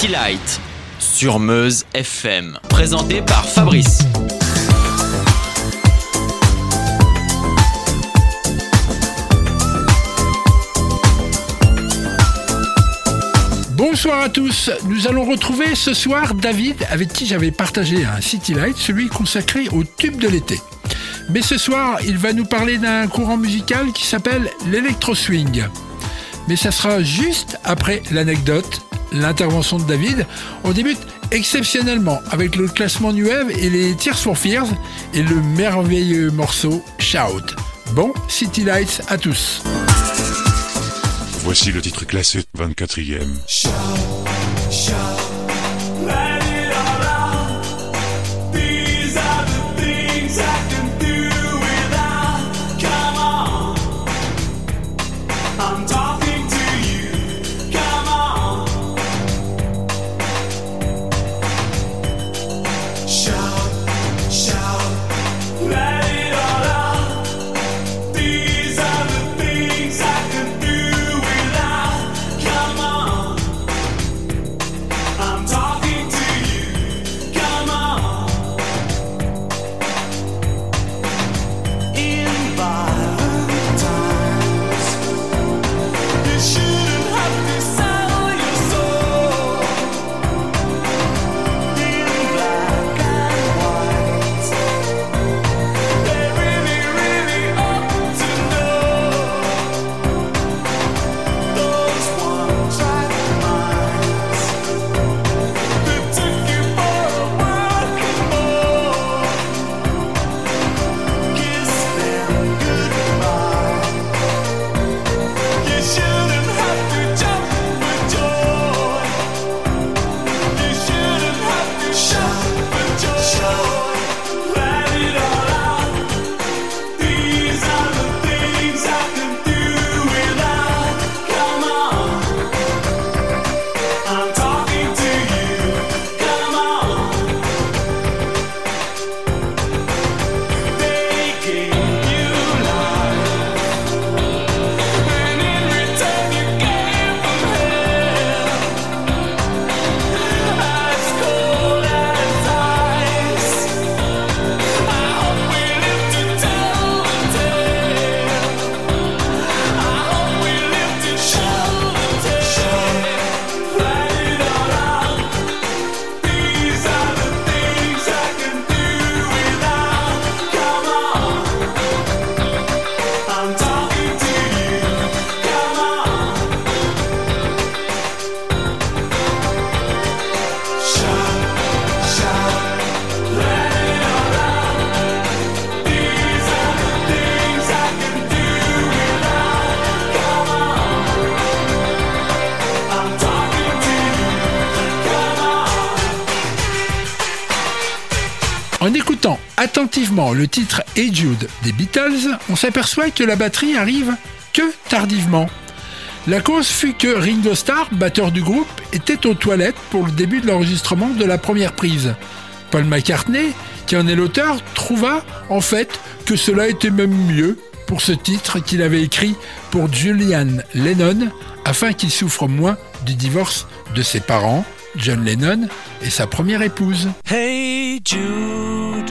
City Light sur Meuse FM, présenté par Fabrice. Bonsoir à tous, nous allons retrouver ce soir David avec qui j'avais partagé un City Light, celui consacré au tube de l'été. Mais ce soir, il va nous parler d'un courant musical qui s'appelle l'électro swing. Mais ça sera juste après l'anecdote, l'intervention de David. On débute exceptionnellement avec le classement New Wave et les Tears for Fears et le merveilleux morceau Shout. Bon City Lights à tous. Voici le titre classé 24e. Shout, shout, le titre Hey Jude des Beatles, on s'aperçoit que la batterie arrive que tardivement. La cause fut que Ringo Starr, batteur du groupe, était aux toilettes pour le début de l'enregistrement de la première prise. Paul McCartney, qui en est l'auteur, trouva en fait que cela était même mieux pour ce titre qu'il avait écrit pour Julian Lennon afin qu'il souffre moins du divorce de ses parents, John Lennon et sa première épouse. Hey Jude,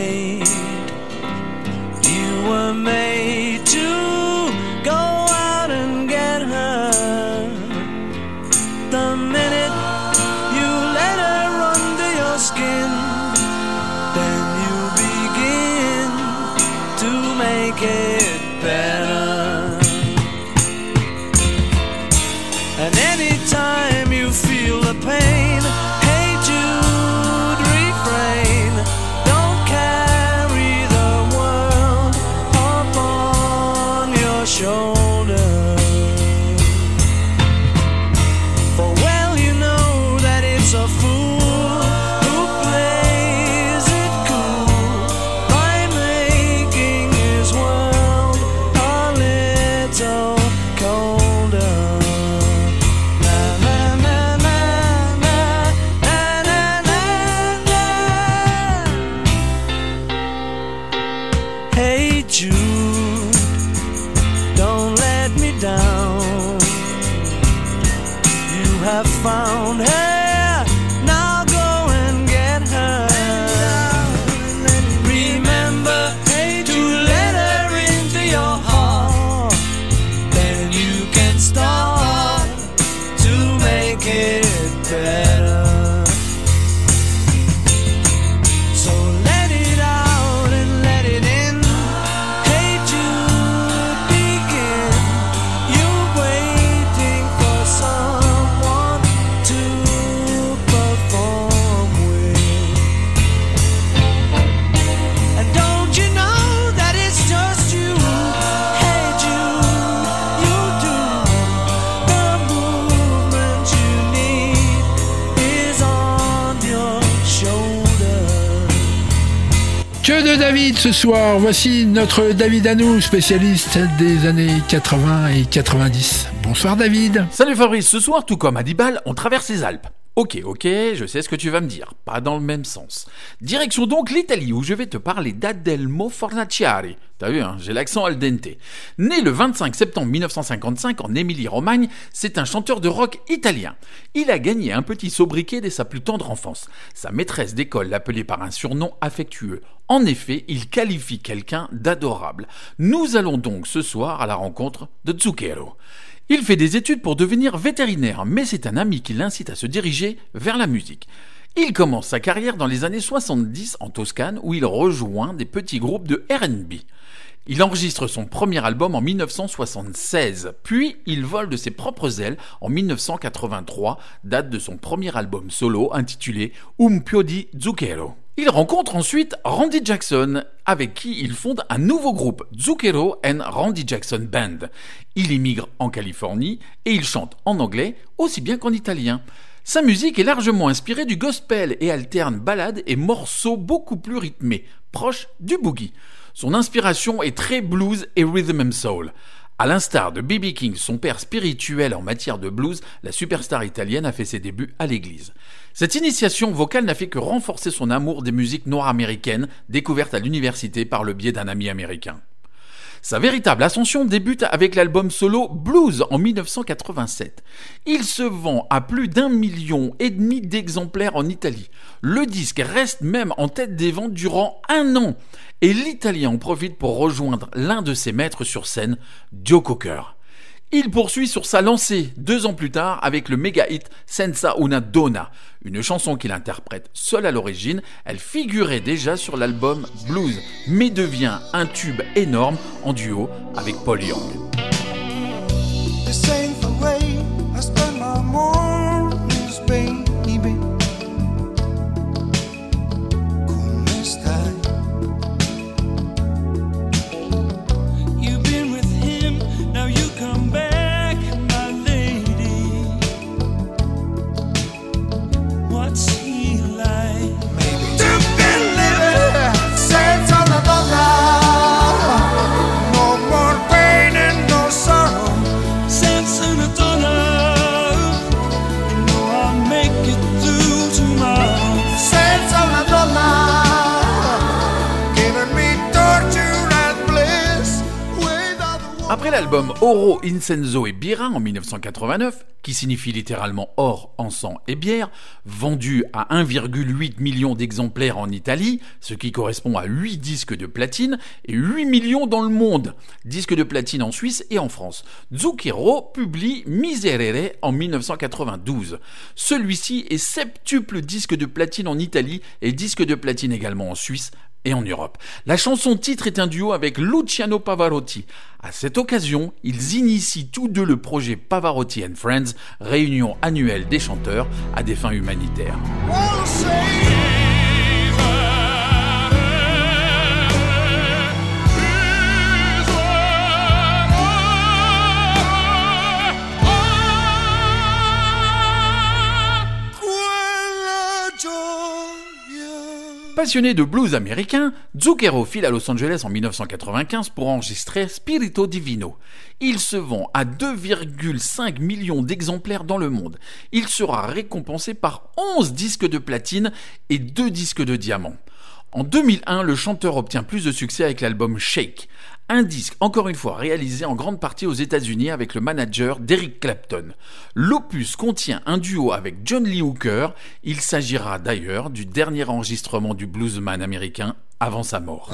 made soir. Voici notre David à nous, spécialiste des années 80 et 90. Bonsoir David. Salut Fabrice, ce soir, tout comme à Dibal, on traverse les Alpes. Ok, ok, je sais ce que tu vas me dire, pas dans le même sens. Direction donc l'Italie où je vais te parler d'Adelmo Fornaciari. T'as vu, hein, j'ai l'accent al dente. Né le 25 septembre 1955 en Émilie-Romagne, c'est un chanteur de rock italien. Il a gagné un petit sobriquet dès sa plus tendre enfance. Sa maîtresse d'école l'appelait par un surnom affectueux. En effet, il qualifie quelqu'un d'adorable. Nous allons donc ce soir à la rencontre de Zucchero. Il fait des études pour devenir vétérinaire, mais c'est un ami qui l'incite à se diriger vers la musique. Il commence sa carrière dans les années 70 en Toscane où il rejoint des petits groupes de RB. Il enregistre son premier album en 1976, puis il vole de ses propres ailes en 1983, date de son premier album solo intitulé Un Pio di Zucchero. Il rencontre ensuite Randy Jackson, avec qui il fonde un nouveau groupe, Zucchero and Randy Jackson Band. Il immigre en Californie et il chante en anglais aussi bien qu'en italien. Sa musique est largement inspirée du gospel et alterne ballades et morceaux beaucoup plus rythmés, proches du boogie. Son inspiration est très blues et rhythm and soul. À l'instar de B.B. King, son père spirituel en matière de blues, la superstar italienne a fait ses débuts à l'église. Cette initiation vocale n'a fait que renforcer son amour des musiques noires américaines, découvertes à l'université par le biais d'un ami américain. Sa véritable ascension débute avec l'album solo Blues en 1987. Il se vend à plus d'un million et demi d'exemplaires en Italie. Le disque reste même en tête des ventes durant un an. Et l'Italien en profite pour rejoindre l'un de ses maîtres sur scène, Joe Cocker. Il poursuit sur sa lancée deux ans plus tard avec le méga hit Senza una donna, une chanson qu'il interprète seul à l'origine. Elle figurait déjà sur l'album Blues, mais devient un tube énorme en duo avec Paul Young. L'album Oro, Incenso et Bira en 1989, qui signifie littéralement or, encens et bière, vendu à 1,8 million d'exemplaires en Italie, ce qui correspond à 8 disques de platine, et 8 millions dans le monde, disques de platine en Suisse et en France. Zucchero publie Miserere en 1992. Celui-ci est septuple disque de platine en Italie et disque de platine également en Suisse et en Europe. La chanson titre est un duo avec Luciano Pavarotti. À cette occasion, ils initient tous deux le projet Pavarotti and Friends, réunion annuelle des chanteurs à des fins humanitaires. Passionné de blues américain, Zucchero file à Los Angeles en 1995 pour enregistrer Spirito Divino. Il se vend à 2,5 millions d'exemplaires dans le monde. Il sera récompensé par 11 disques de platine et 2 disques de diamant. En 2001, le chanteur obtient plus de succès avec l'album Shake, un disque encore une fois réalisé en grande partie aux États-Unis avec le manager d'Eric Clapton. L'opus contient un duo avec John Lee Hooker. Il s'agira d'ailleurs du dernier enregistrement du bluesman américain avant sa mort.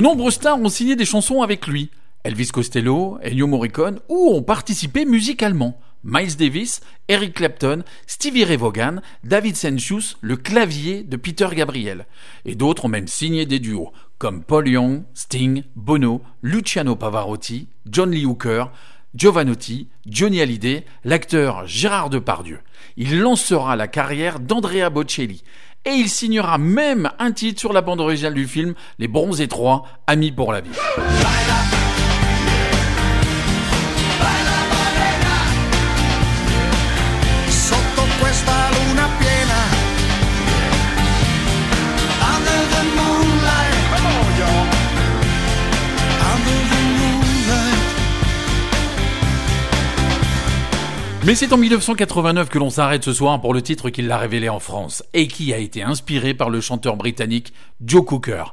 De nombreux stars ont signé des chansons avec lui. Elvis Costello, Ennio Morricone ou ont participé musicalement. Miles Davis, Eric Clapton, Stevie Ray Vaughan, David Sensius, le clavier de Peter Gabriel. Et d'autres ont même signé des duos, comme Paul Young, Sting, Bono, Luciano Pavarotti, John Lee Hooker, Giovanotti, Johnny Hallyday, l'acteur Gérard Depardieu. Il lancera la carrière d'Andrea Bocelli. Et il signera même un titre sur la bande originale du film Les Bronzés 3, Amis pour la vie. Mais c'est en 1989 que l'on s'arrête ce soir pour le titre qui l'a révélé en France et qui a été inspiré par le chanteur britannique Joe Cooker.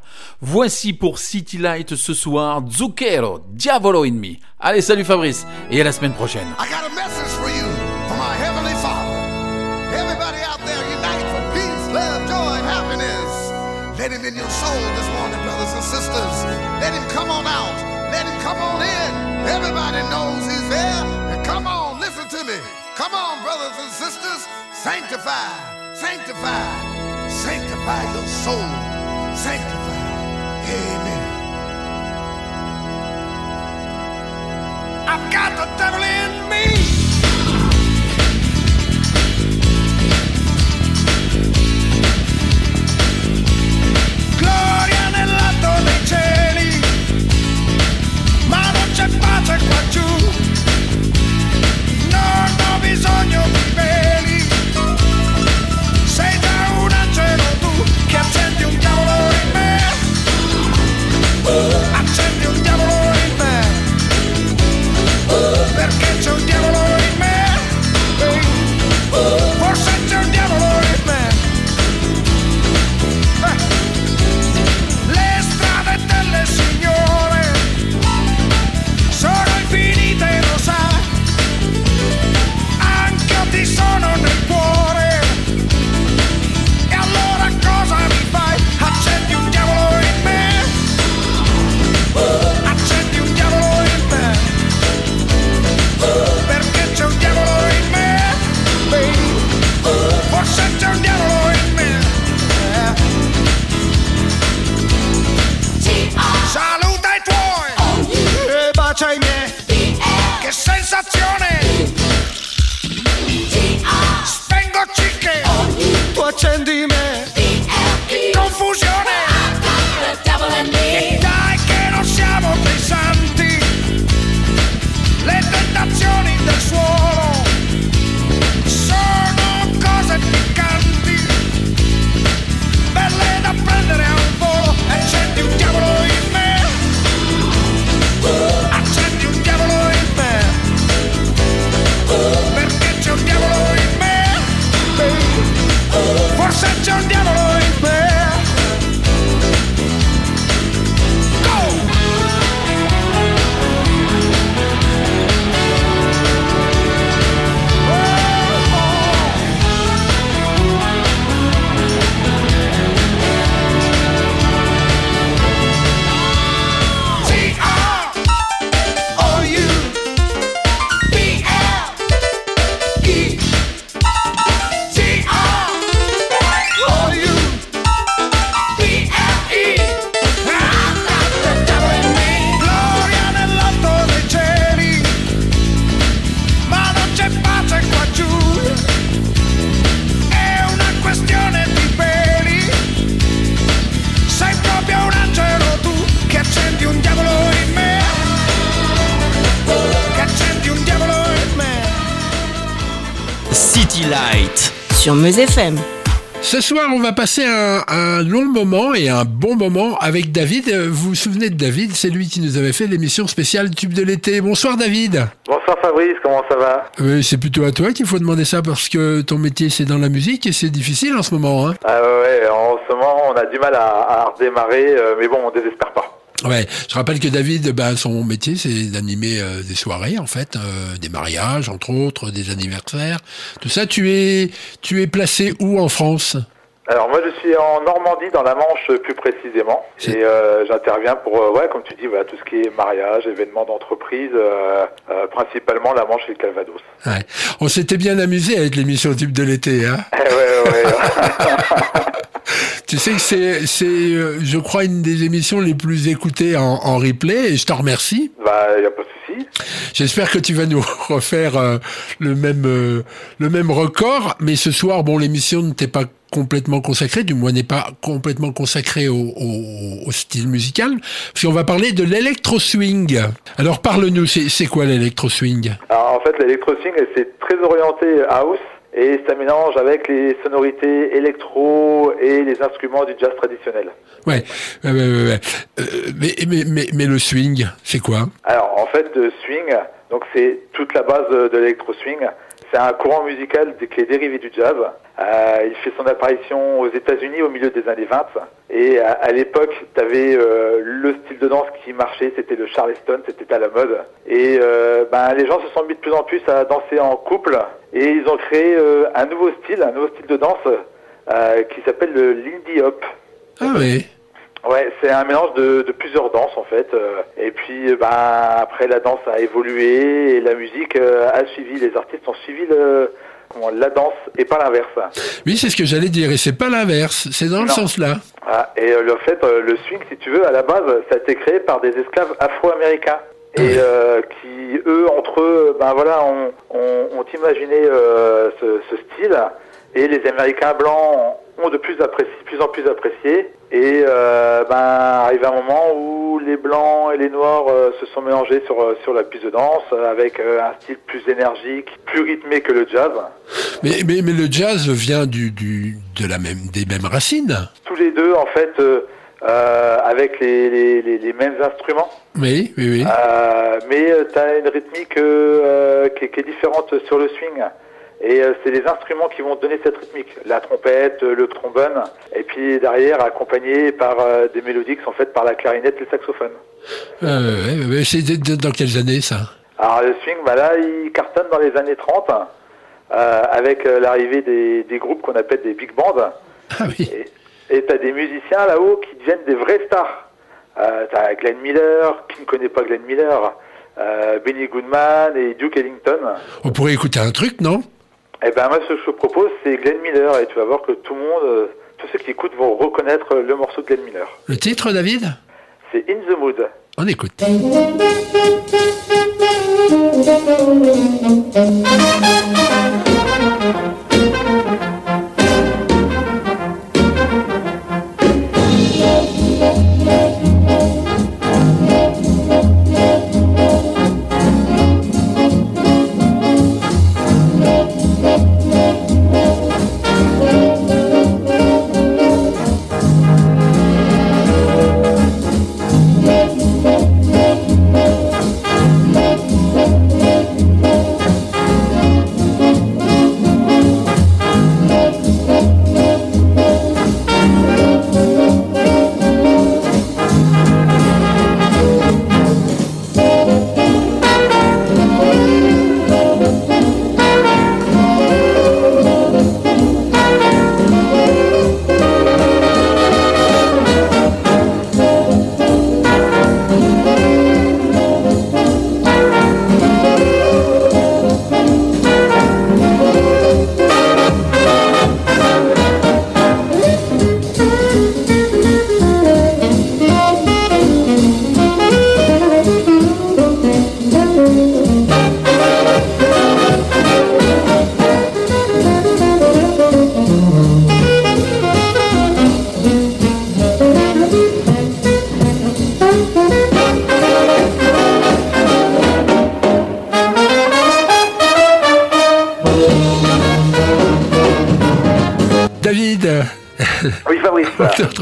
Voici pour City Light ce soir Zucchero, Diavolo in Me. Allez, salut Fabrice et à la semaine prochaine. I got a message for you from our Heavenly Father. Everybody out there, unite for peace, love, joy, happiness. Let him in your soul this morning, brothers and sisters. Let him come on out. Let him come on in. Everybody knows he's there. Come on, to me. Come on, brothers and sisters. Sanctify, sanctify, sanctify your soul. Sanctify. Amen. I've got the devil in me Gloria nell'alto dei cieli Ma non c'è pace qua giù on your baby. Sur Meuse FM. Ce soir, on va passer un, un long moment et un bon moment avec David. Euh, Vous vous souvenez de David? C'est lui qui nous avait fait l'émission spéciale Tube de l'été. Bonsoir David. Bonsoir Fabrice, comment ça va? Euh, c'est plutôt à toi qu'il faut demander ça parce que ton métier c'est dans la musique et c'est difficile en ce moment. Hein. Ah ouais, en ce moment on a du mal à, à redémarrer, euh, mais bon on désespère pas. Ouais, je rappelle que David, bah, son métier, c'est d'animer euh, des soirées, en fait, euh, des mariages, entre autres, des anniversaires, tout ça. Tu es, tu es placé où en France? Alors moi je suis en Normandie, dans la Manche plus précisément, et euh, j'interviens pour, euh, ouais, comme tu dis, voilà, tout ce qui est mariage, événements d'entreprise, euh, euh, principalement la Manche et le Calvados. ouais. On s'était bien amusé avec l'émission type de l'été, hein? Ouais, ouais, ouais. Tu sais que c'est, c'est, euh, je crois, une des émissions les plus écoutées en, en replay, et je t'en remercie. bah y a pas de souci. J'espère que tu vas nous refaire euh, le même euh, le même record. Mais ce soir, bon, l'émission ne t'est pas complètement consacrée, du moins n'est pas complètement consacrée au, au, au style musical, parce qu'on va parler de l'électro swing. Alors parle-nous, c'est, c'est quoi l'électro swing Alors en fait l'électro swing c'est très orienté house et ça mélange avec les sonorités électro et les instruments du jazz traditionnel. Ouais, ouais, ouais, ouais. Euh, mais, mais, mais, mais le swing, c'est quoi? Alors en fait le swing, donc c'est toute la base de de l'électro swing. C'est un courant musical qui est dérivé du jazz. Euh, il fait son apparition aux États-Unis au milieu des années 20. Et à, à l'époque, tu avais le style de danse qui marchait, c'était le charleston, c'était à la mode. Et euh, ben, les gens se sont mis de plus en plus à danser en couple. Et ils ont créé euh, un nouveau style, un nouveau style de danse euh, qui s'appelle le Lindy Hop. Ah ouais. Ouais, c'est un mélange de, de plusieurs danses en fait. euh, et puis, euh, ben après la danse a évolué et la musique euh, a suivi. Les artistes ont suivi le, comment, la danse et pas l'inverse. Oui, c'est ce que j'allais dire, et c'est pas l'inverse, c'est dans le sens là. Ah, et le fait, le swing, si tu veux, à la base, ça a été créé par des esclaves afro-américains. Et euh, qui, eux, entre eux, ben voilà, ont, ont, ont imaginé euh, ce, ce style. Et les Américains blancs ont de plus, apprécié, plus en plus apprécié. Et euh, ben, arrive un moment où les blancs et les noirs euh, se sont mélangés sur, euh, sur la piste de danse avec euh, un style plus énergique, plus rythmé que le jazz. Mais, mais, mais le jazz vient du, du, de la même, des mêmes racines. Tous les deux, en fait, avec les, les, les, les mêmes instruments. Oui, oui, oui. Mais tu as une rythmique qui, qui est différente sur le swing. Et euh, c'est les instruments qui vont donner cette rythmique. La trompette, euh, le trombone, et puis derrière accompagné par euh, des mélodies qui sont faites par la clarinette et le saxophone. Euh, c'est dans quelles années ça? Alors le swing, bah là, il cartonne dans les années 30 euh, avec l'arrivée des, des groupes qu'on appelle des big bands. Ah oui. Et tu as des musiciens là-haut qui deviennent des vrais stars. Euh, tu as Glenn Miller, qui ne connaît pas Glenn Miller, euh, Benny Goodman et Duke Ellington. On pourrait écouter un truc, non? Eh ben moi ce que je te propose c'est Glenn Miller et tu vas voir que tout le monde, euh, tous ceux qui écoutent vont reconnaître le morceau de Glenn Miller. Le titre, David? C'est In the Mood. On écoute.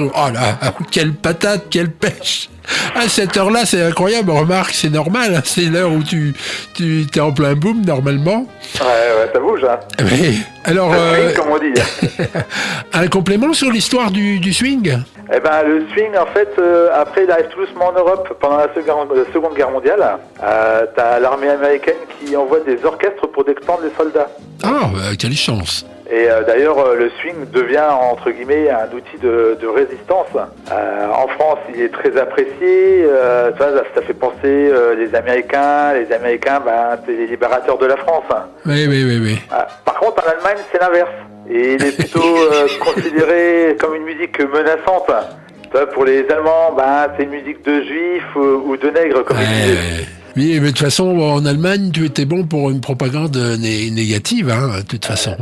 Retrouve. Oh là, quelle patate, quelle pêche À cette heure-là, c'est incroyable. Remarque, c'est normal. hein, C'est l'heure où tu, tu es en plein boom, normalement. Ouais, ouais, ça bouge hein. Mais, alors, euh, comme on dit. un complément sur l'histoire du, du swing? Eh ben, le swing, en fait, euh, après, il arrive tout doucement en Europe pendant la Seconde, la Seconde Guerre mondiale. Euh, T'as l'armée américaine qui envoie des orchestres pour détendre les soldats. Ah, bah, quelle chance. Et euh, d'ailleurs, euh, le swing devient, entre guillemets, un outil de, de résistance. Euh, en France, il est très apprécié. Euh, ça, ça fait penser les Américains. Les Américains, ben, c'est les libérateurs de la France. Oui, oui, oui, oui. Par contre, en Allemagne, c'est l'inverse. Et il est plutôt considéré comme une musique menaçante. Pour les Allemands, ben, c'est une musique de juifs ou, de nègres, comme ils. Oui, mais de toute façon, en Allemagne, tu étais bon pour une propagande né- négative, hein, de toute façon.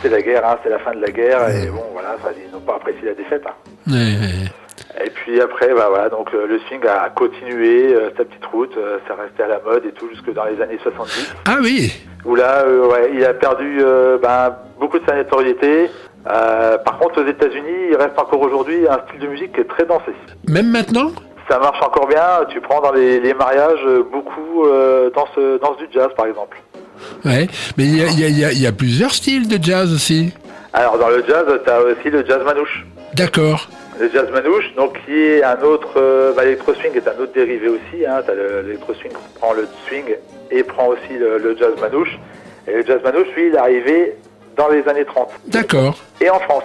C'est la guerre, hein, c'est la fin de la guerre, et bon, voilà, ils n'ont pas apprécié la défaite. hein. Ouais. Et puis après, bah voilà, donc euh, le swing a continué euh, sa petite route, euh, ça restait à la mode et tout jusque dans les années 70, Ah oui, où là, euh, ouais, il a perdu ben, beaucoup de sa notoriété. Euh, par contre, aux États-Unis, il reste encore aujourd'hui un style de musique qui est très dansé. même maintenant? Ça marche encore bien. Tu prends dans les, les mariages beaucoup euh, dansent du jazz, par exemple. Ouais, mais il y a, il y a- il y a- il y a plusieurs styles de jazz aussi. Alors dans le jazz, tu as aussi le jazz manouche. D'accord. Le jazz manouche, donc qui est un autre, euh, bah, l'électro swing est un autre dérivé aussi. Hein, t'as le- l'électro swing qui prend le swing et prend aussi le, le jazz manouche. Et le jazz manouche, lui, il est arrivé dans les années 30 D'accord. et en France.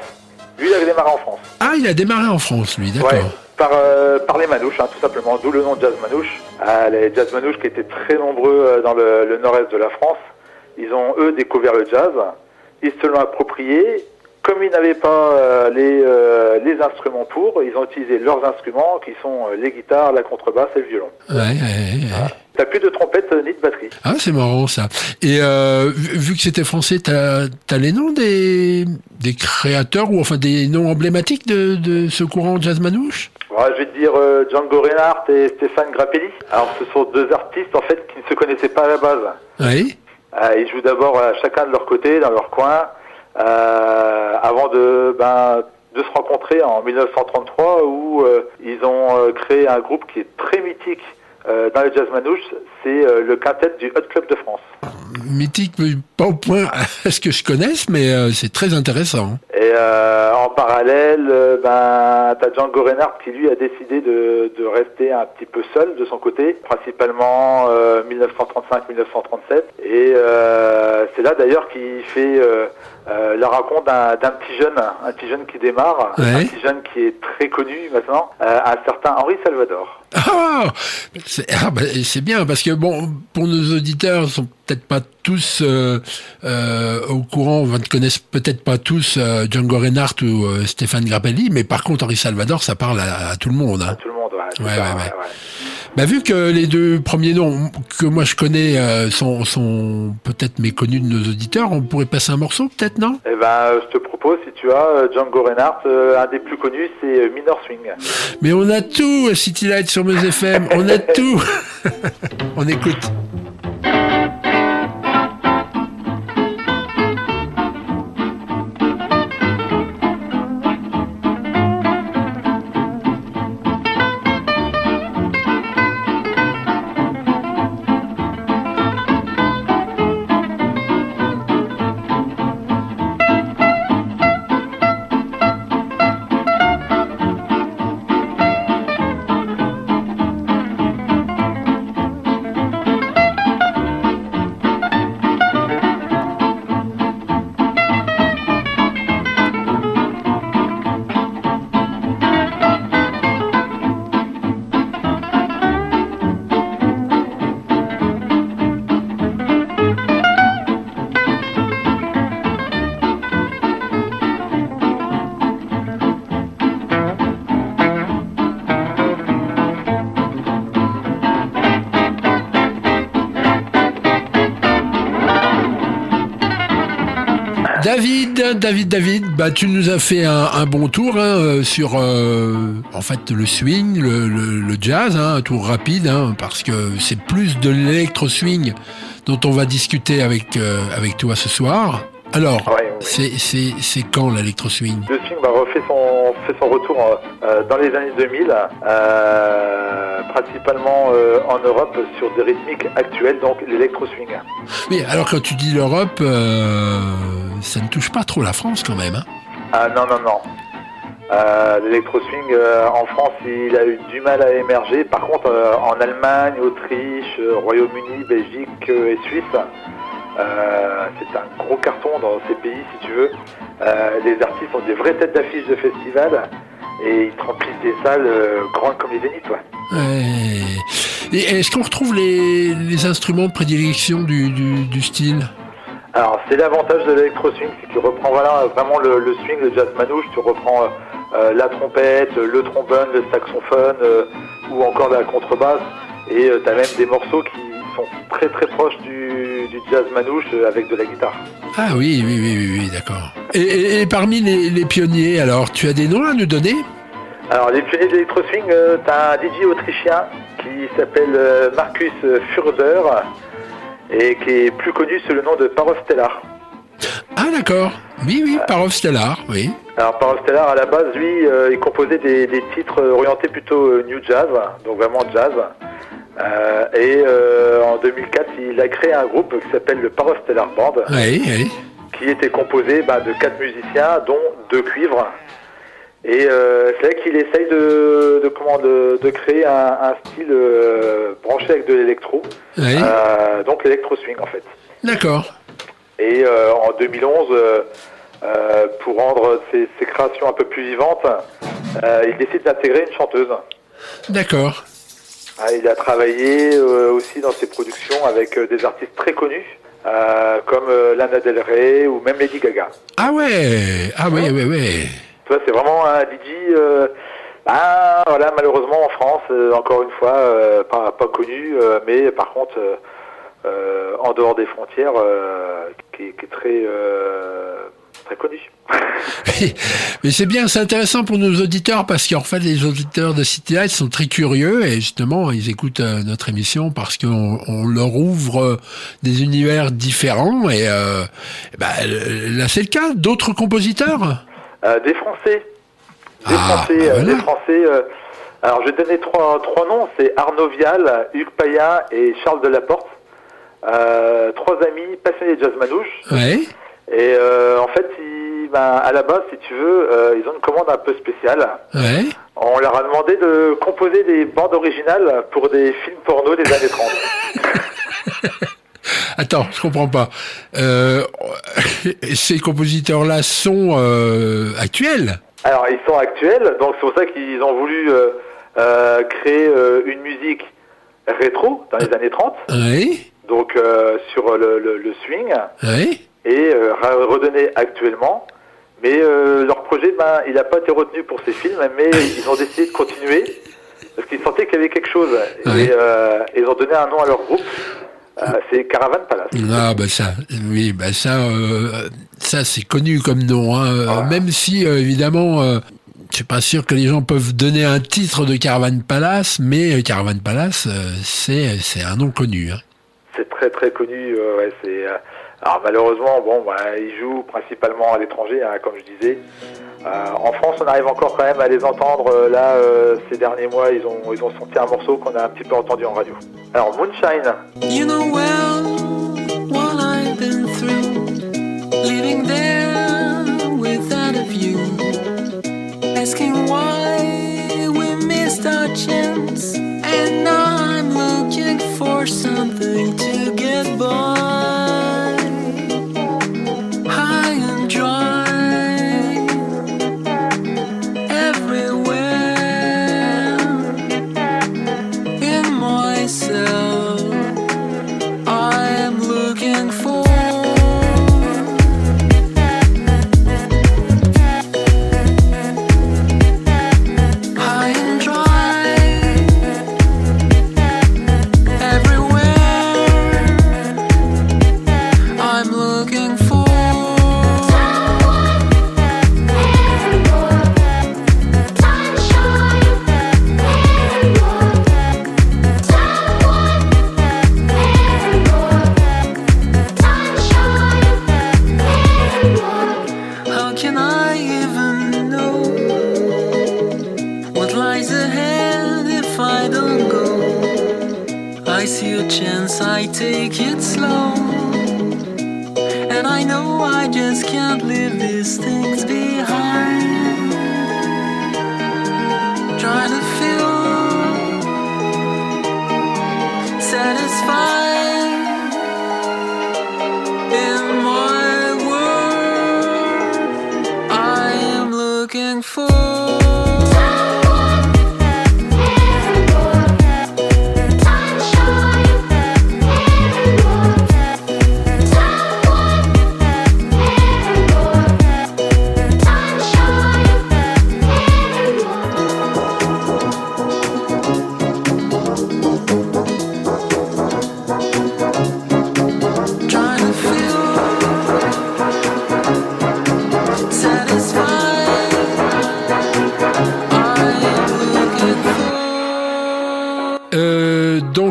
Lui, il avait démarré en France. Ah, il a démarré en France, lui, d'accord. Ouais, par, euh, par les manouches, hein, tout simplement, d'où le nom de jazz manouche. Ah, les jazz manouches qui étaient très nombreux euh, dans le, le nord-est de la France, ils ont eux découvert le jazz, ils se l'ont approprié. Comme ils n'avaient pas euh, les, euh, les instruments pour, ils ont utilisé leurs instruments qui sont euh, les guitares, la contrebasse et le violon. Ouais, ouais, ouais. T'as plus de trompette euh, ni de batterie. Ah, c'est marrant ça. Et euh, vu vu que c'était français, t'as as les noms des, des créateurs ou enfin des noms emblématiques de, de ce courant jazz manouche? Voilà, je vais te dire euh, Django Reinhardt et Stéphane Grappelli. Alors ce sont deux artistes en fait qui ne se connaissaient pas à la base. Oui. Euh, ils jouent d'abord euh, chacun de leur côté, dans leur coin, euh, avant de, ben, de se rencontrer en 1933 où euh, ils ont euh, créé un groupe qui est très mythique euh, dans le jazz manouche, c'est euh, le quintet du Hot Club de France. Mythique, mais pas au point à ce que je connaisse, mais euh, c'est très intéressant. Et euh, en parallèle, euh, ben, t'as Django Reinhardt qui lui a décidé de, de rester un petit peu seul de son côté, principalement euh, 1935-1937. Et euh, c'est là d'ailleurs qu'il fait euh, euh, la rencontre d'un d'un petit jeune, un petit jeune qui démarre, un petit jeune qui est très connu maintenant, euh, un certain Henri Salvador. Ah, c'est ah, bah, c'est bien parce que bon, pour nos auditeurs, ils sont peut-être pas tous euh, euh, au courant, ne connaissent peut-être pas tous euh, Django Reinhardt ou Stéphane Grappelli, mais par contre Henri Salvador, ça parle à, à tout le monde. Hein. Tout le monde, ouais. c'est Ouais, ça, ouais, ouais. Bah, vu que les deux premiers noms que moi je connais sont, sont peut-être méconnus de nos auditeurs, on pourrait passer un morceau peut-être, non? Eh ben, je te propose, si tu as euh, Django Reinhardt, euh, un des plus connus, c'est euh, Minor Swing. Mais on a tout, City Light sur Meuse FM, on a tout On écoute. David, David, bah tu nous as fait un, un bon tour hein, euh, sur euh, en fait le swing, le, le- le jazz, hein, un tour rapide, hein, parce que c'est plus de l'électro swing dont on va discuter avec euh, avec toi ce soir. Alors, Ouais, c'est quand l'électro swing Le swing bah, refait son, fait son retour euh, dans les années 2000, euh, principalement euh, en Europe sur des rythmiques actuelles, donc l'électro-swing. Oui, alors quand tu dis l'Europe, ça ne touche pas trop la France quand même. Hein Ah non, non, non. Euh, L'électro swing euh, en France, il a eu du mal à émerger. Par contre, euh, en Allemagne, Autriche, euh, Royaume-Uni, Belgique et Suisse, c'est un gros carton dans ces pays, si tu veux. Les artistes ont des vraies têtes d'affiche de festival et ils remplissent des salles grandes comme les Zénith. Ouais. Ouais. Et est-ce qu'on retrouve les, les instruments de prédilection du, du, du style? Alors, c'est l'avantage de l'électro swing, c'est que tu reprends voilà, vraiment le, le swing, le jazz manouche, tu reprends euh, euh, la trompette, le trombone, le saxophone euh, ou encore la contrebasse. Et tu as même des morceaux qui sont très très proches du, du jazz manouche euh, avec de la guitare. Ah oui, oui, oui, oui, oui d'accord. Et, et- et parmi les, les pionniers, alors, tu as des noms à nous donner? Alors, les pionniers de l'électro swing, tu as un DJ autrichien qui s'appelle euh, Marcus Furder et qui est plus connu sous le nom de Parov Stellar. Ah d'accord. Oui, oui, Parov Stellar, oui. Alors Parov Stellar, à la base, lui, euh, il composait des, des titres orientés plutôt euh, new jazz, donc vraiment jazz. Euh, et en 2004, il a créé un groupe qui s'appelle le Parov Stellar Band, Oui, oui. qui était composé bah, de quatre musiciens, dont deux cuivres. Et euh, c'est là qu'il essaye de, de, comment, de, de créer un, un style euh, branché avec de l'électro, oui. Euh, donc l'électro swing en fait. D'accord. Et en 2011, euh, euh, pour rendre ses, ses créations un peu plus vivantes, il décide d'intégrer une chanteuse. D'accord. Ah, il a travaillé aussi dans ses productions avec des artistes très connus, comme Lana Del Rey ou même Lady Gaga. Ah ouais. Ah oui, oui, oui. Tu vois, c'est vraiment un DJ, euh, bah, voilà, malheureusement en France, euh, encore une fois, euh, pas, pas connu, euh, mais par contre, euh, euh, en dehors des frontières, qui, qui est très, très connu. Mais c'est bien, c'est intéressant pour nos auditeurs parce qu'en fait, les auditeurs de City sont très curieux et justement, ils écoutent notre émission parce qu'on on leur ouvre des univers différents et euh, ben, là, c'est le cas. D'autres compositeurs? Des Français. Des Ah, Français. bah euh, voilà. des Français euh, alors, je vais donner trois, trois noms. C'est Arnaud Vial, Hugues Paya et Charles Delaporte. Euh, trois amis passionnés de jazz manouche. Ouais. Et euh, en fait, ils, ben, à la base, si tu veux, euh, ils ont une commande un peu spéciale. Ouais. On leur a demandé de composer des bandes originales pour des films porno des années 30. Attends, je comprends pas. Euh, ces compositeurs-là sont euh, actuels? Alors, ils sont actuels, donc c'est pour ça qu'ils ont voulu euh, créer une musique rétro dans les années 30, Oui. donc sur le, le- le swing, Oui. et redonner actuellement. Mais leur projet, ben, il n'a pas été retenu pour ces films, mais ils ont décidé de continuer parce qu'ils sentaient qu'il y avait quelque chose. Et ils ont donné un nom à leur groupe. Euh, c'est Caravan Palace. Ah bah ça, oui, bah ça, euh, ça c'est connu comme nom. Hein. Euh, Ah. Même si euh, évidemment, euh, je suis pas sûr que les gens peuvent donner un titre de Caravan Palace, mais Caravan Palace, c'est c'est un nom connu. Hein. C'est très très connu. ouais, c'est, alors malheureusement, bon, bah, ils jouent principalement à l'étranger, hein, comme je disais. Euh, en France, on arrive encore quand même à les entendre. euh, là, euh, ces derniers mois, ils ont ils ont sorti un morceau qu'on a un petit peu entendu en radio. Alors Moonshine. You know well what I've been through, living there without a view, asking why we missed our chance, and I'm looking for something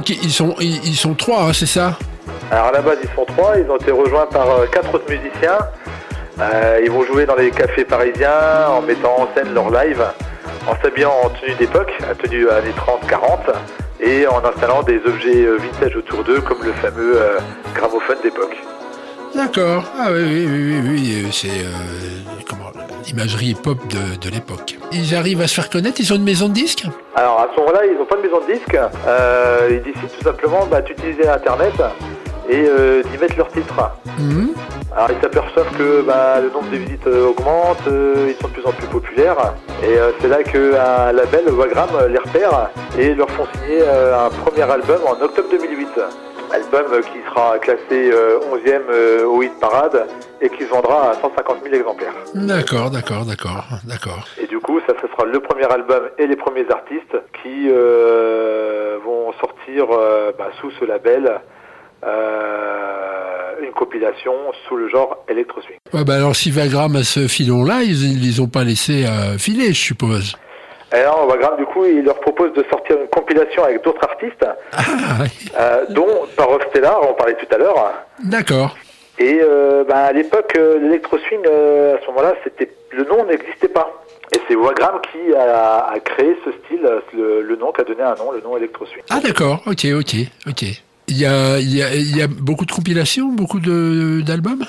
ils sont ils, sont trois, hein, c'est ça Alors à la base ils sont trois, ils ont été rejoints par euh, quatre autres musiciens. Euh, ils vont jouer dans les cafés parisiens en mettant en scène leur live, en s'habillant en tenue d'époque, tenue années 30-40, et en installant des objets euh, vintage autour d'eux comme le fameux euh, gramophone d'époque. D'accord. Ah oui, oui, oui, oui, oui, euh, c'est euh, comment l'imagerie pop de, de l'époque. Ils arrivent à se faire connaître. Ils ont une maison de disques? Alors à ce moment-là, ils n'ont pas de maison de disque. Euh, ils décident tout simplement bah, d'utiliser Internet et euh, d'y mettre leurs titres. Mhm. Alors ils s'aperçoivent que bah, le nombre de visites augmente, ils sont de plus en plus populaires. Et c'est là qu'un label, Wagram, les repère et leur font signer un premier album en octobre 2008. Album euh, qui sera classé euh, 11e euh, au hit parade et qui se vendra à 150 000 exemplaires. D'accord, d'accord, d'accord, d'accord. Et du coup, ça, ce sera le premier album et les premiers artistes qui euh, vont sortir euh, bah, sous ce label euh, une compilation sous le genre Electro Swing. Ouais, bah alors si Vagram a ce filon-là, ils ils les ont pas laissés euh, filer, je suppose. Et alors, Wagram, du coup, il leur propose de sortir une compilation avec d'autres artistes, Ah, oui. euh, dont Parov Stellar, on parlait tout à l'heure. D'accord. Et euh, bah, à l'époque, euh, l'électro swing, euh, à ce moment-là, c'était le nom n'existait pas. Et c'est Wagram qui a, a créé ce style, le, le nom qui a donné un nom, le nom électro swing. Ah d'accord, ok, ok, ok. Il y a, y a, y a beaucoup de compilations, beaucoup d'albums?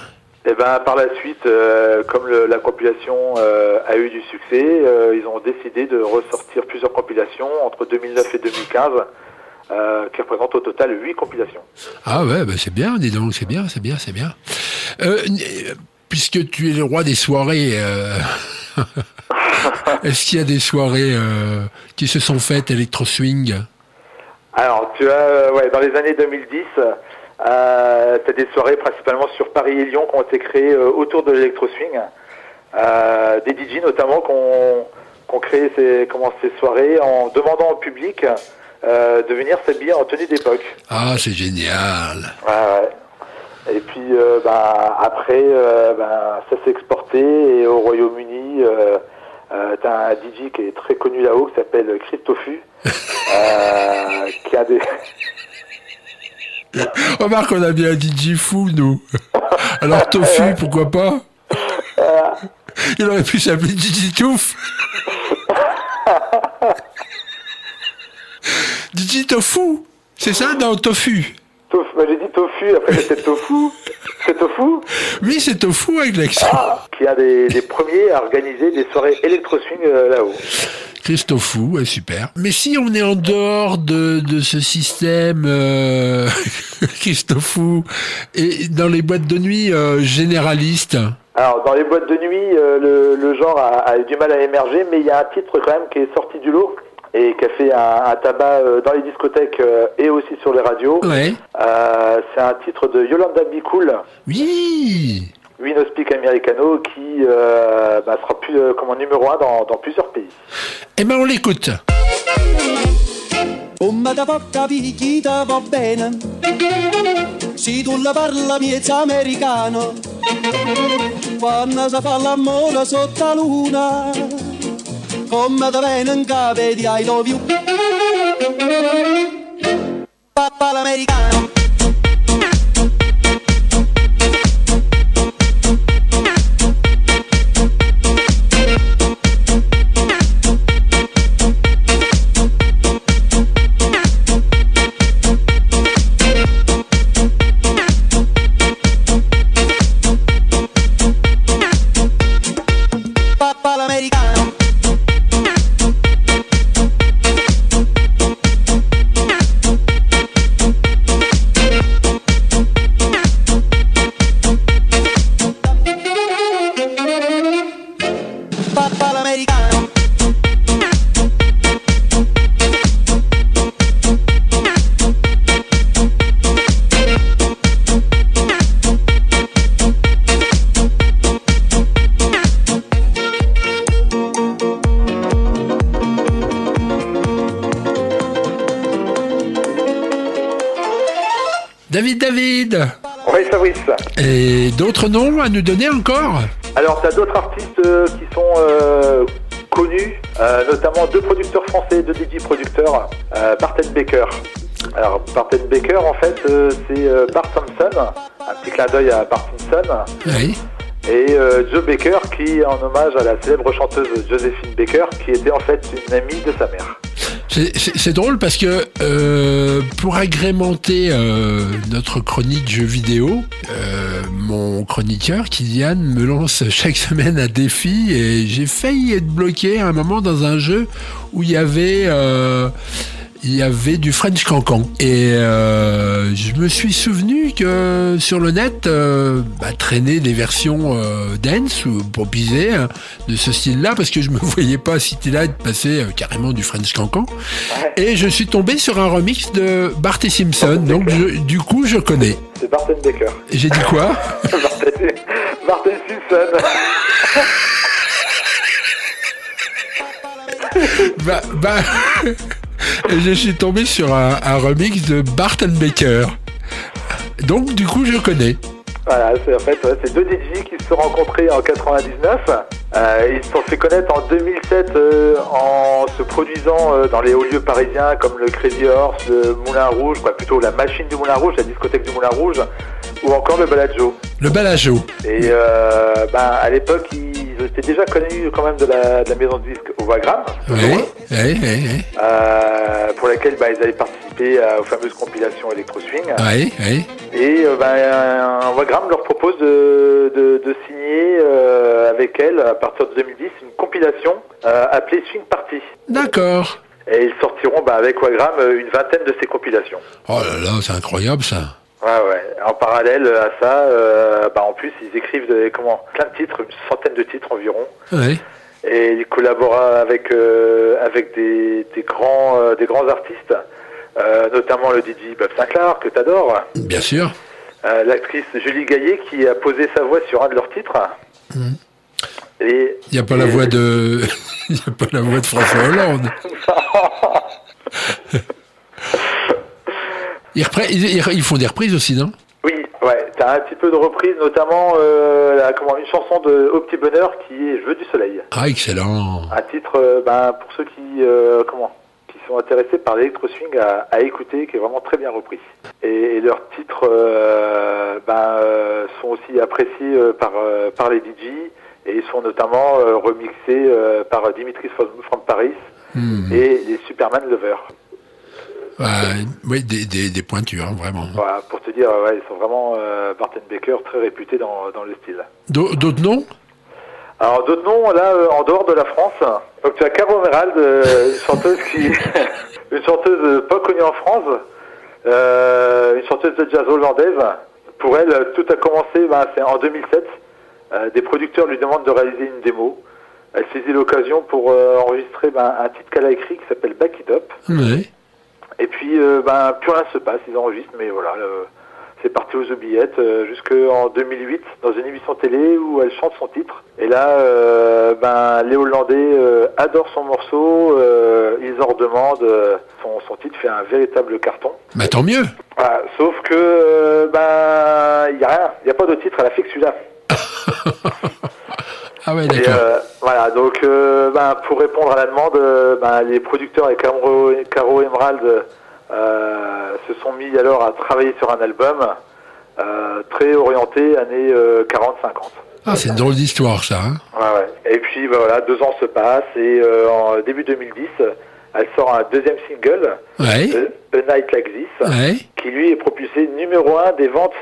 Et ben par la suite, euh, comme le- la compilation euh, a eu du succès, euh, ils ont décidé de ressortir plusieurs compilations entre 2009 et 2015, euh, qui représentent au total 8 compilations. Ah ouais, bah c'est bien, dis donc, c'est bien, c'est bien, c'est bien. Puisque tu es le roi des soirées, est-ce qu'il y a des soirées qui se sont faites électro swing Alors, tu as, ouais, dans les années 2010, euh, tu as des soirées principalement sur Paris et Lyon qui ont été créées euh, autour de l'électro swing. Euh, des DJ notamment qui ont, qui ont créé ces, comment, ces soirées en demandant au public euh, de venir s'habiller en tenue d'époque. Ah, c'est génial. Ouais, ouais. Et puis euh, bah, après, euh, bah, ça s'est exporté et au Royaume-Uni, t'as un DJ qui est très connu là-haut qui s'appelle Christophu, euh, qui a des Remarque, on a bien un DJ fou, nous. Alors, Tofu, pourquoi pas? Il aurait pu s'appeler DJ Touf. DJ Tofu C'est ça Non, Tofu? Tofu, bah, j'ai dit tofu, après c'est tofu. C'est tofu? Oui, c'est Tofu avec l'accent. qui a des, des premiers à organiser des soirées électro-swing euh, là-haut. Christophe, ouais, super. Mais si on est en dehors de, de ce système euh, Christophe et dans les boîtes de nuit euh, généralistes, Alors, dans les boîtes de nuit, euh, le, le genre a, a eu du mal à émerger, mais il y a un titre quand même qui est sorti du lot et qui a fait un, un tabac euh, dans les discothèques euh, et aussi sur les radios. ouais, c'est un titre de Yolanda Be Cool, oui, We No Speak Americano, qui euh, bah, sera plus, euh, comme numéro un dans, dans plusieurs pays. eh ben on l'écoute. Come da porca picchita va bene Se tu la parla miezza americano Quando si fa l'amore sotto la luna Come da bene in capo di I love you Papà l'americano à nous donner encore Alors, tu as d'autres artistes euh, qui sont euh, connus, euh, notamment deux producteurs français, deux DJ producteurs, Barton Baker. Alors, Barton Baker, en fait, c'est Bart Simpson, un petit clin d'œil à Bart Simpson, Oui. et Joe Baker, qui est en hommage à la célèbre chanteuse Josephine Baker, qui était en fait une amie de sa mère. C'est- drôle parce que euh, pour agrémenter euh, notre chronique jeux vidéo, chroniqueur Kylian me lance chaque semaine un défi et j'ai failli être bloqué à un moment dans un jeu où il y avait euh, il y avait du French Cancan. Et euh, je me suis souvenu que sur le net euh, bah, traînaient des versions euh, dance ou popisées hein, de ce style-là parce que je me voyais pas là de passer euh, carrément du French Cancan. Et je suis tombé sur un remix de Bart et Simpson donc je- du coup je connais. C'est. Et j'ai dit quoi? Barton, Barton Simpson. bah, bah, je suis tombé sur un, un remix de Bart and Baker donc du coup je connais Voilà, c'est en fait ouais, c'est deux DJ qui se sont rencontrés en 99. Euh, ils se sont fait connaître en 2007 euh, en se produisant euh, dans les hauts lieux parisiens comme le Crazy Horse, le Moulin Rouge, quoi, plutôt la machine du Moulin Rouge, la discothèque du Moulin Rouge, ou encore le Balajo. le balajo Et euh, ben, à l'époque, ils étaient déjà connus quand même de la, de la maison de disques Ovagram, oui, oui, oui, oui, euh, pour laquelle ben, ils avaient participé à- aux fameuses compilations Electro Swing. oui, oui. Et euh, ben, un Wagram leur propose de, de, de signer euh, avec elle, à partir de 2010, une compilation euh, appelée Swing Party. d'accord Et ils sortiront ben, avec Wagram euh, une vingtaine de ces compilations. oh là là c'est incroyable ça Ouais, ouais. En parallèle à ça, euh, ben, en plus, ils écrivent des, comment, plein de titres, une centaine de titres environ. Et ils collaborent avec, euh, avec des, des, grands, euh, des grands artistes, notamment le DJ Bob Sinclair, que tu adores. bien sûr l'actrice Julie Gaillet qui a posé sa voix sur un de leurs titres. Et il n'y a pas la voix de il y a pas la voix de François Hollande ils, font des reprises aussi non? Oui, ouais, t'as un petit peu de reprise, notamment euh, la- comment, une chanson de Au Petit Bonheur qui est Je veux du soleil. ah excellent Un titre, euh, ben, pour ceux qui, euh, comment, qui sont intéressés par l'électro-swing à, à écouter, qui est vraiment très bien repris. Et, et leurs titres ben, sont aussi appréciés par, par les DJ et ils sont notamment remixés par Dimitris from, from Paris Hmm. et les Superman Lovers. Euh, oui des, des, des pointures hein, vraiment Voilà, pour te dire, ouais, ils sont vraiment, euh, Barton Baker, très réputés dans, dans le style. D'au- d'autres noms? Alors d'autres noms là euh, en dehors de la France. Donc tu as Caro Emerald, euh, une chanteuse qui une chanteuse pas connue en France, euh, une chanteuse de jazz hollandaise. Pour elle, tout a commencé ben, en 2007. Euh, des producteurs lui demandent de réaliser une démo. Elle saisit l'occasion pour enregistrer ben, un titre qu'elle a écrit qui s'appelle Back It Up. oui. Et puis euh, ben plus rien se passe, ils enregistrent, mais voilà, c'est parti aux oubliettes euh, jusqu'en 2008 dans une émission télé où elle chante son titre. Et là, euh, ben les Hollandais adorent son morceau, ils en redemandent. son, son titre fait un véritable carton. bah tant mieux Voilà, sauf que ben il y a rien, il y a pas de titre, elle a fait que celui-là. ah ouais Et d'accord euh, voilà, donc euh, ben, pour répondre à la demande, euh, ben, les producteurs et Caro, Caro Emerald se sont mis alors à travailler sur un album très orienté années euh, 40-50. ah c'est une drôle d'histoire ça hein Ouais, ouais. Et puis ben, voilà, deux ans se passent et en début 2010, elle sort un deuxième single, ouais A, Night Like This, qui lui est propulsé numéro un des ventes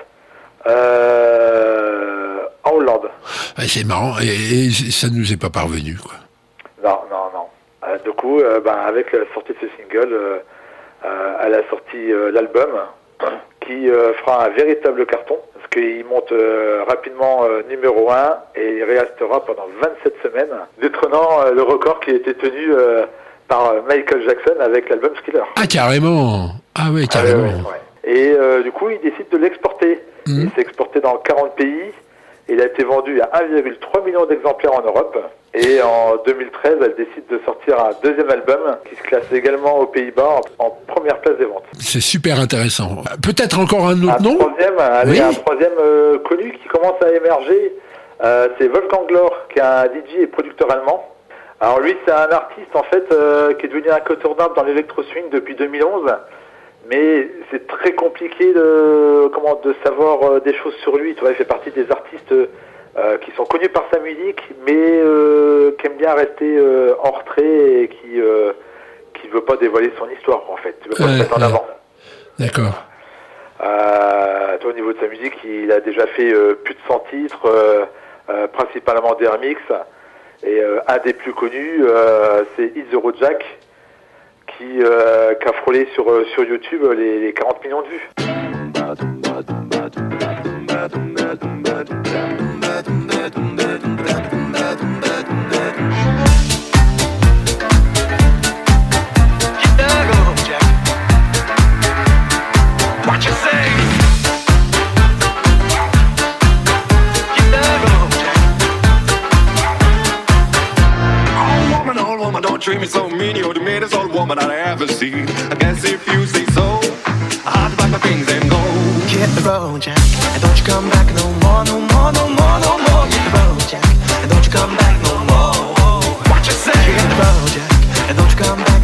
euh, en Hollande. Ouais, c'est marrant et, et ça nous est pas parvenu quoi Non, non, non. Euh, du coup, euh, ben, avec la sortie de ce single, euh, euh, elle a sorti euh, l'album qui euh, fera un véritable carton parce qu'il monte euh, rapidement euh, numéro 1 et il restera pendant 27 semaines, détrônant euh, le record qui a été tenu euh, par euh, Michael Jackson avec l'album Skiller. ah carrément ah ouais Ah, ouais, carrément ouais. Et euh, du coup, il décide de l'exporter. Il s'est exporté dans 40 pays. Il a été vendu à 1,3 million d'exemplaires en Europe. Et en 2013, elle décide de sortir un deuxième album qui se classe également aux Pays-Bas en, première place des ventes. C'est super intéressant. Peut-être encore un autre Un nom? troisième, allez, Oui. un troisième euh, connu qui commence à émerger, euh, c'est Wolfgang Glor, qui est un DJ et producteur allemand. Alors lui, c'est un artiste en fait euh, qui est devenu incontournable dans l'électro swing depuis 2011, mais c'est très compliqué de comment de savoir euh, des choses sur lui. Tu vois, il fait partie des artistes euh, qui sont connus par sa musique, mais euh, qui aiment bien rester euh, en retrait et qui qui veut pas dévoiler son histoire en fait, pas Ouais, se mettre en avant. D'accord. Toi, au niveau de sa musique, il a déjà fait plus de 100 titres, principalement des remixes. Et un des plus connus, c'est Hit the Road Jack, qui, euh, a frôlé sur, euh, sur YouTube les, les 40 millions de vues. Treat me so mean. You're the meanest old woman I ever seen. I guess if you say so, I'll pack my things and go. Hit the road, Jack, and don't you come back no more, no more, no more, no more. Hit the road, Jack, and don't you come back no more. What you say? Hit the road, Jack, and don't you come back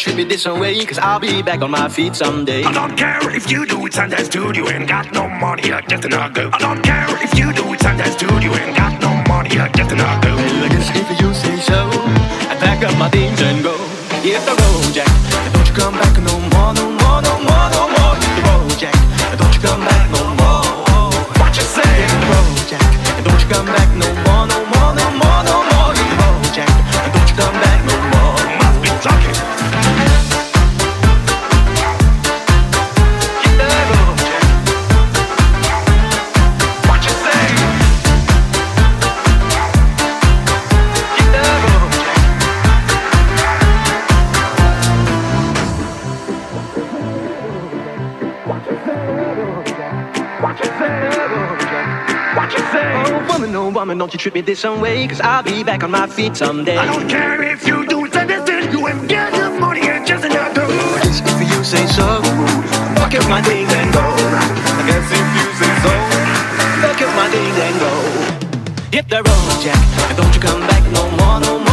treat me this way, cause I'll be back on my feet someday. I don't care if you do it Sunday studio ain't got no money, you're just another girl. I don't care if you do it Sunday studio ain't got no money, you're just another girl. Well, I guess if you say so, I pack up my things and go. Hit the road, Jack, and don't you come back no woman, don't you treat me this way, cause I'll be back on my feet someday. I don't care if you do Sunday studio ain't got no money, you're just another if you say so, pack up my things and go. I guess if you say so. Pack up my things and go. Hit the road, Jack, and don't you come back no more, no more,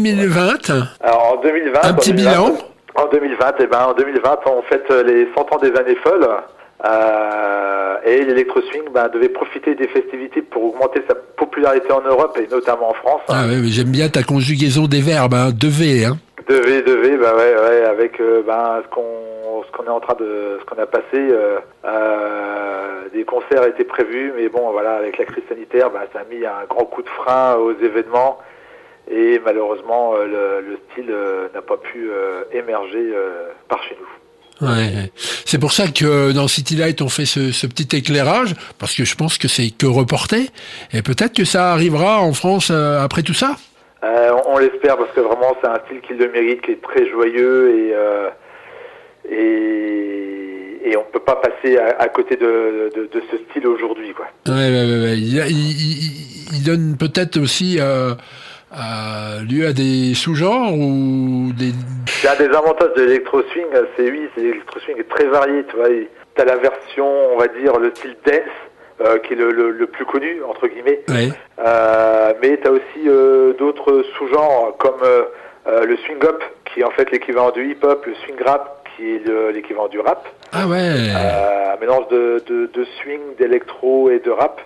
2020. Alors en 2020, Un petit 2020, bilan En 2020, eh ben, en 2020, on fête les 100 ans des années folles. euh, et l'électro swing ben, devait profiter des festivités pour augmenter sa popularité en Europe et notamment en France. Ah mais j'aime bien ta conjugaison des verbes, hein, devait. Hein. Devait, devait, bah ouais, ouais, avec euh, ben, ce qu'on ce qu'on est en train de ce qu'on a passé, euh, euh, des concerts étaient prévus, mais bon voilà, avec la crise sanitaire, ben, ça a mis un grand coup de frein aux événements et malheureusement euh, le, le style euh, n'a pas pu euh, émerger par chez nous. Ouais. C'est pour ça que dans City Light, on fait ce, ce petit éclairage, parce que je pense que c'est que reporté. Et peut-être que ça arrivera en France après tout ça. Euh, on on l'espère parce que vraiment c'est un style qui le mérite, qui est très joyeux et euh, et, et on peut pas passer à, à côté de, de, de ce style aujourd'hui quoi. Ouais, ouais, ouais, ouais. Il, il- il- il donne peut-être aussi euh, euh, lieu à des sous-genres ou des. C'est un des avantages de l'électro swing, c'est oui, c'est l'électro swing est très varié, tu vois. Tu as la version, on va dire, le style dance, euh, qui est le, le, le plus connu, entre guillemets. Ouais. Euh, mais tu as aussi euh, d'autres sous-genres, comme le swing up, qui est en fait l'équivalent du hip-hop, le swing rap, qui est le- l'équivalent du rap. Ah ouais. Un mélange de, de, de swing, d'électro et de rap.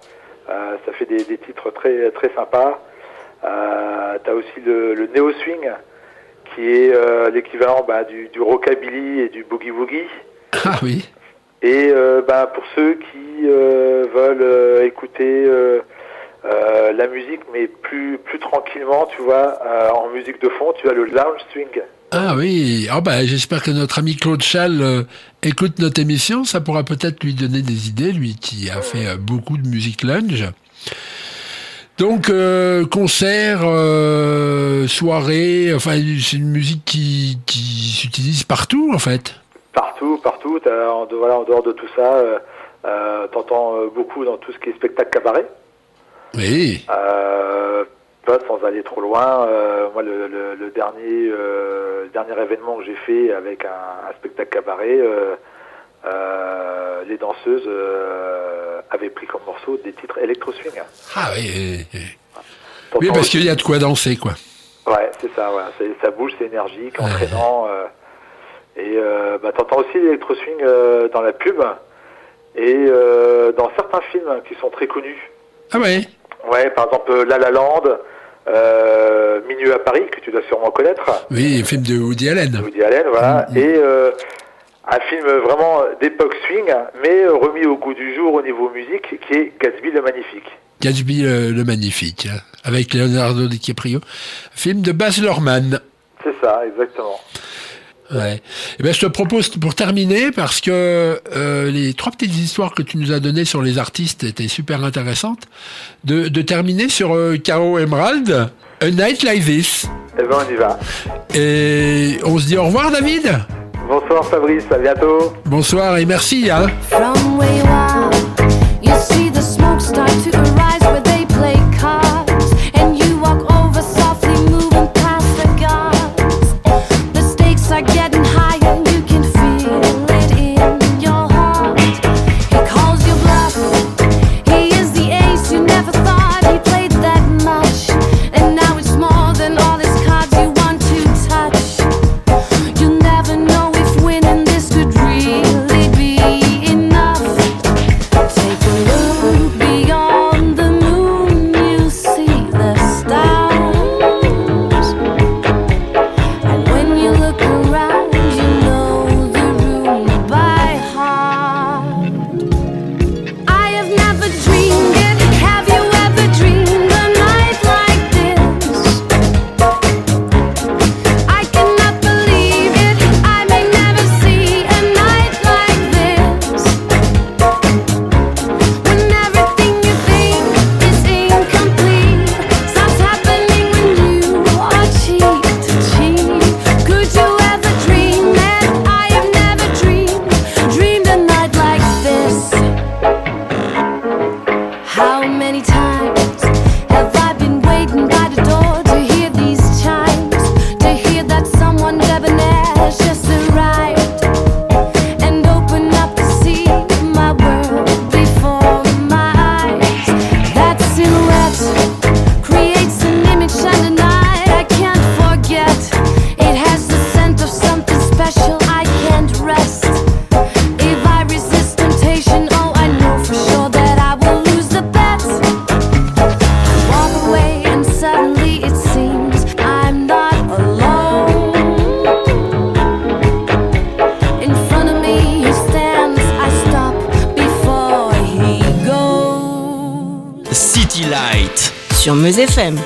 Ça fait des, des titres très, très sympas. Euh, T'as aussi le, le néo-swing, qui est euh, l'équivalent bah, du, du rockabilly et du boogie woogie. Ah oui. Et euh, bah, pour ceux qui euh, veulent euh, écouter la musique, mais plus, plus tranquillement, tu vois, en musique de fond, tu as le lounge swing. Ah oui. Bah, j'espère que notre ami Claude Chal euh, écoute notre émission. Ça pourra peut-être lui donner des idées, lui qui a fait euh, beaucoup de musique lounge. Donc, euh, concert, euh, soirée, enfin, c'est une musique qui, qui s'utilise partout, en fait. Partout, partout. t'as- en, voilà, en dehors de tout ça, euh, euh, t'entends beaucoup dans tout ce qui est spectacle cabaret. Oui. Euh, pas sans aller trop loin, moi le, le- le dernier dernier événement que j'ai fait avec un, un spectacle cabaret, euh, les danseuses euh, avaient pris comme morceau des titres électro swing. Ah oui. oui, oui. Oui, parce qu'il y a de quoi danser, quoi. Ouais, c'est ça, ça bouge, c'est énergique, entraînant. euh, et bah, t'entends aussi l'électro swing euh, dans la pub et dans certains films qui sont très connus. Ah ouais. Ouais, par exemple La La Land, Minuit à Paris, que tu dois sûrement connaître. Oui, film de Woody Allen. Woody Allen, voilà. Et euh, un film vraiment d'époque swing, mais remis au goût du jour au niveau musique, qui est Gatsby le Magnifique. Gatsby le, le Magnifique, avec Leonardo DiCaprio. Film de Baz Luhrmann. C'est ça, exactement. Ouais. Eh ben, je te propose pour terminer, parce que euh, les trois petites histoires que tu nous as données sur les artistes étaient super intéressantes, de, de terminer sur euh, Caro Emerald, A Night Like This. Eh ben, on y va. Et on se dit au revoir, David. Bonsoir Fabrice, à bientôt. Bonsoir et merci. Hein. Meuse FM.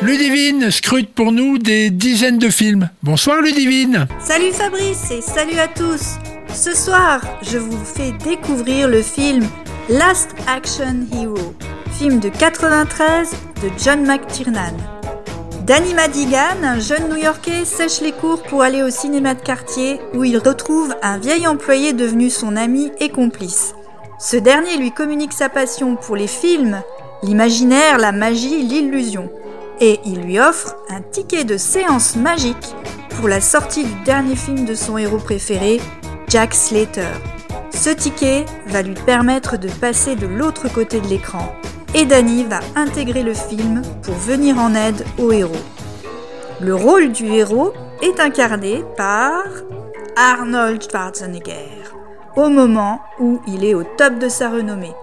Ludivine scrute pour nous des dizaines de films. Bonsoir Ludivine. Salut Fabrice et salut à tous Ce soir, je vous fais découvrir le film Last Action Hero, film de 93 de John McTiernan. Danny Madigan, un jeune New-Yorkais, sèche les cours pour aller au cinéma de quartier où il retrouve un vieil employé devenu son ami et complice. Ce dernier lui communique sa passion pour les films, l'imaginaire, la magie, l'illusion. Et il lui offre un ticket de séance magique pour la sortie du dernier film de son héros préféré, Jack Slater. Ce ticket va lui permettre de passer de l'autre côté de l'écran et Danny va intégrer le film pour venir en aide au héros. Le rôle du héros est incarné par Arnold Schwarzenegger au moment où il est au top de sa renommée.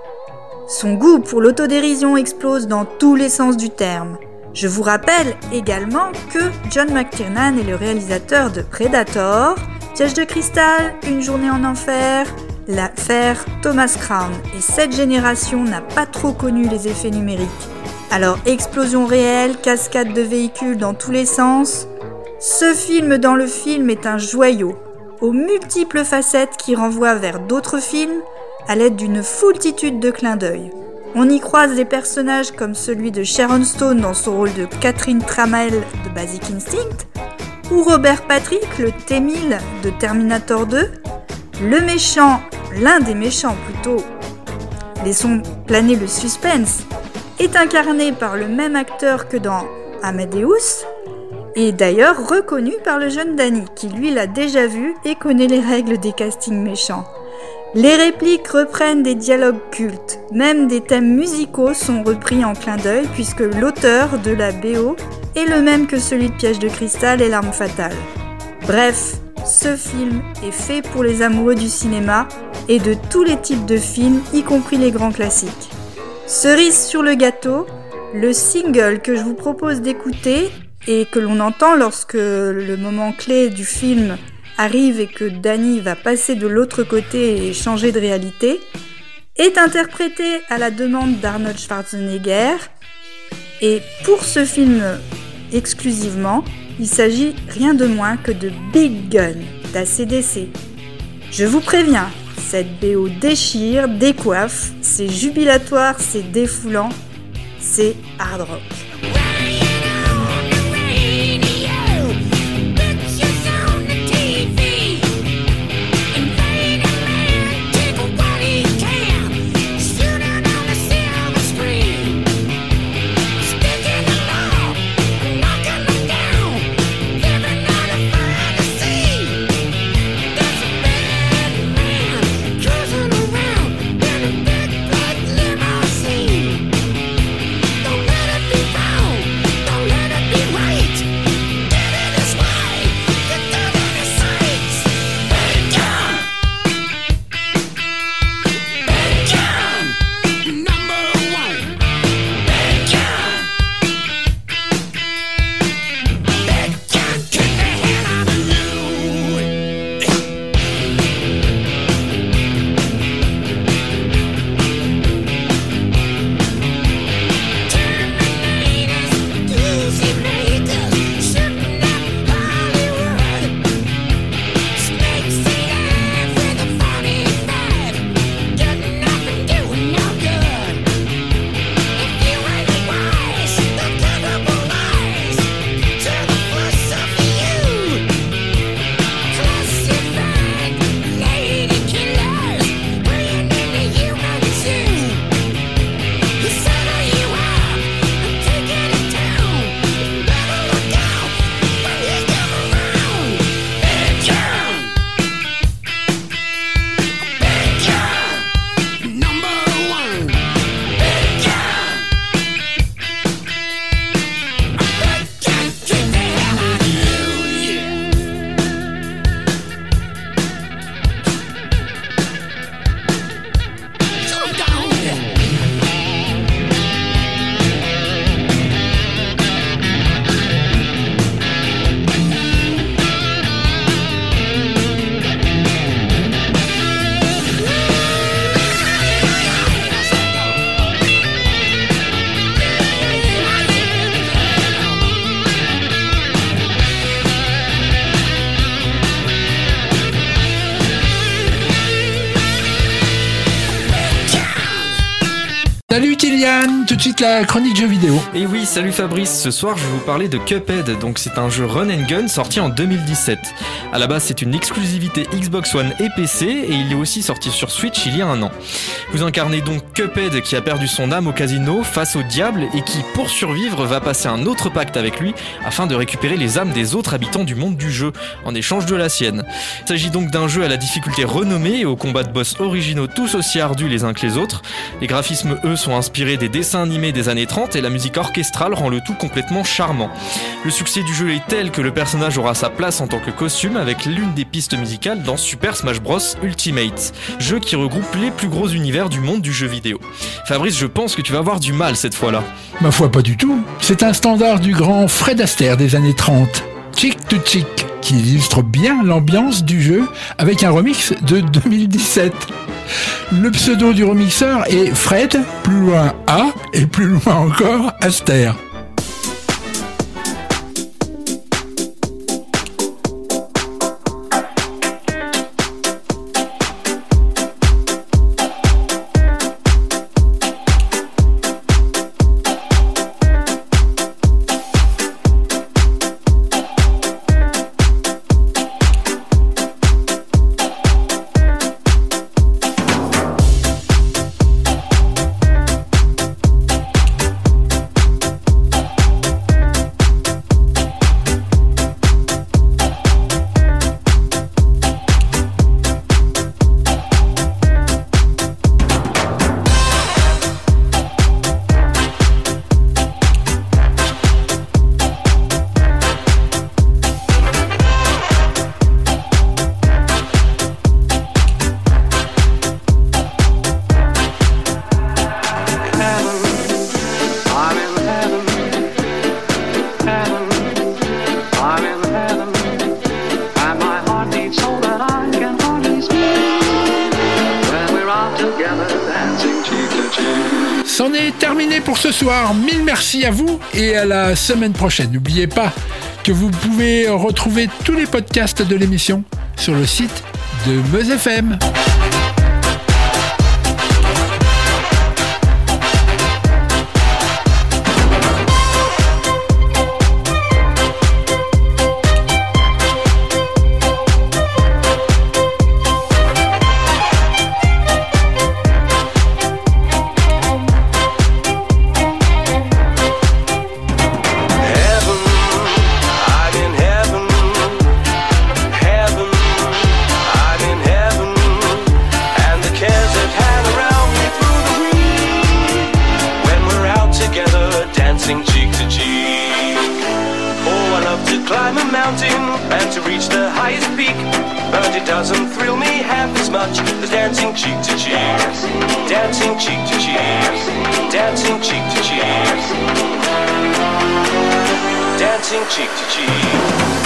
Son goût pour l'autodérision explose dans tous les sens du terme. Je vous rappelle également que John McTiernan est le réalisateur de Predator, Piège de cristal, Une journée en enfer, l'affaire Thomas Crown. Et cette génération n'a pas trop connu les effets numériques. Alors explosion réelle, cascade de véhicules dans tous les sens. Ce film dans le film est un joyau, aux multiples facettes qui renvoient vers d'autres films à l'aide d'une foultitude de clins d'œil. On y croise des personnages comme celui de Sharon Stone dans son rôle de Catherine Trammell de Basic Instinct, ou Robert Patrick, le T-1000 de Terminator 2, le méchant, l'un des méchants plutôt, laissons planer le suspense, est incarné par le même acteur que dans Amadeus, et d'ailleurs reconnu par le jeune Danny, qui lui l'a déjà vu et connaît les règles des castings méchants. Les répliques reprennent des dialogues cultes, même des thèmes musicaux sont repris en clin d'œil puisque l'auteur de la BO est le même que celui de Piège de cristal et L'arme fatale. Bref, ce film est fait pour les amoureux du cinéma et de tous les types de films, y compris les grands classiques. Cerise sur le gâteau, le single que je vous propose d'écouter et que l'on entend lorsque le moment clé du film arrive et que Danny va passer de l'autre côté et changer de réalité, est interprété à la demande d'Arnold Schwarzenegger. Et pour ce film exclusivement, il s'agit rien de moins que de Big Gun d'ACDC. Je vous préviens, cette BO déchire, décoiffe, c'est jubilatoire, c'est défoulant, c'est hard rock. La chronique jeux vidéo. Et oui, salut Fabrice, ce soir je vais vous parler de Cuphead, donc c'est un jeu run and gun sorti en 2017. À la base c'est une exclusivité Xbox One et PC et il est aussi sorti sur Switch il y a un an. Vous incarnez donc Cuphead qui a perdu son âme au casino face au diable et qui pour survivre va passer un autre pacte avec lui afin de récupérer les âmes des autres habitants du monde du jeu en échange de la sienne. Il s'agit donc d'un jeu à la difficulté renommée et aux combats de boss originaux tous aussi ardus les uns que les autres. Les graphismes eux sont inspirés inspiré des dessins animés des années 30 et la musique orchestrale rend le tout complètement charmant. Le succès du jeu est tel que le personnage aura sa place en tant que costume avec l'une des pistes musicales dans Super Smash Bros Ultimate, jeu qui regroupe les plus gros univers du monde du jeu vidéo. Fabrice, je pense que tu vas avoir du mal cette fois-là. Ma foi, pas du tout. C'est un standard du grand Fred Astaire des années 30, Chick to Chick, qui illustre bien l'ambiance du jeu avec un remix de 2017. Le pseudo du remixeur est Fred, plus loin A et plus loin encore Astaire. Et à la semaine prochaine. N'oubliez pas que vous pouvez retrouver tous les podcasts de l'émission sur le site de Meuse FM. Cheek to cheek. Dancing cheek to cheek. Dancing cheek to cheek dancing cheek to cheek.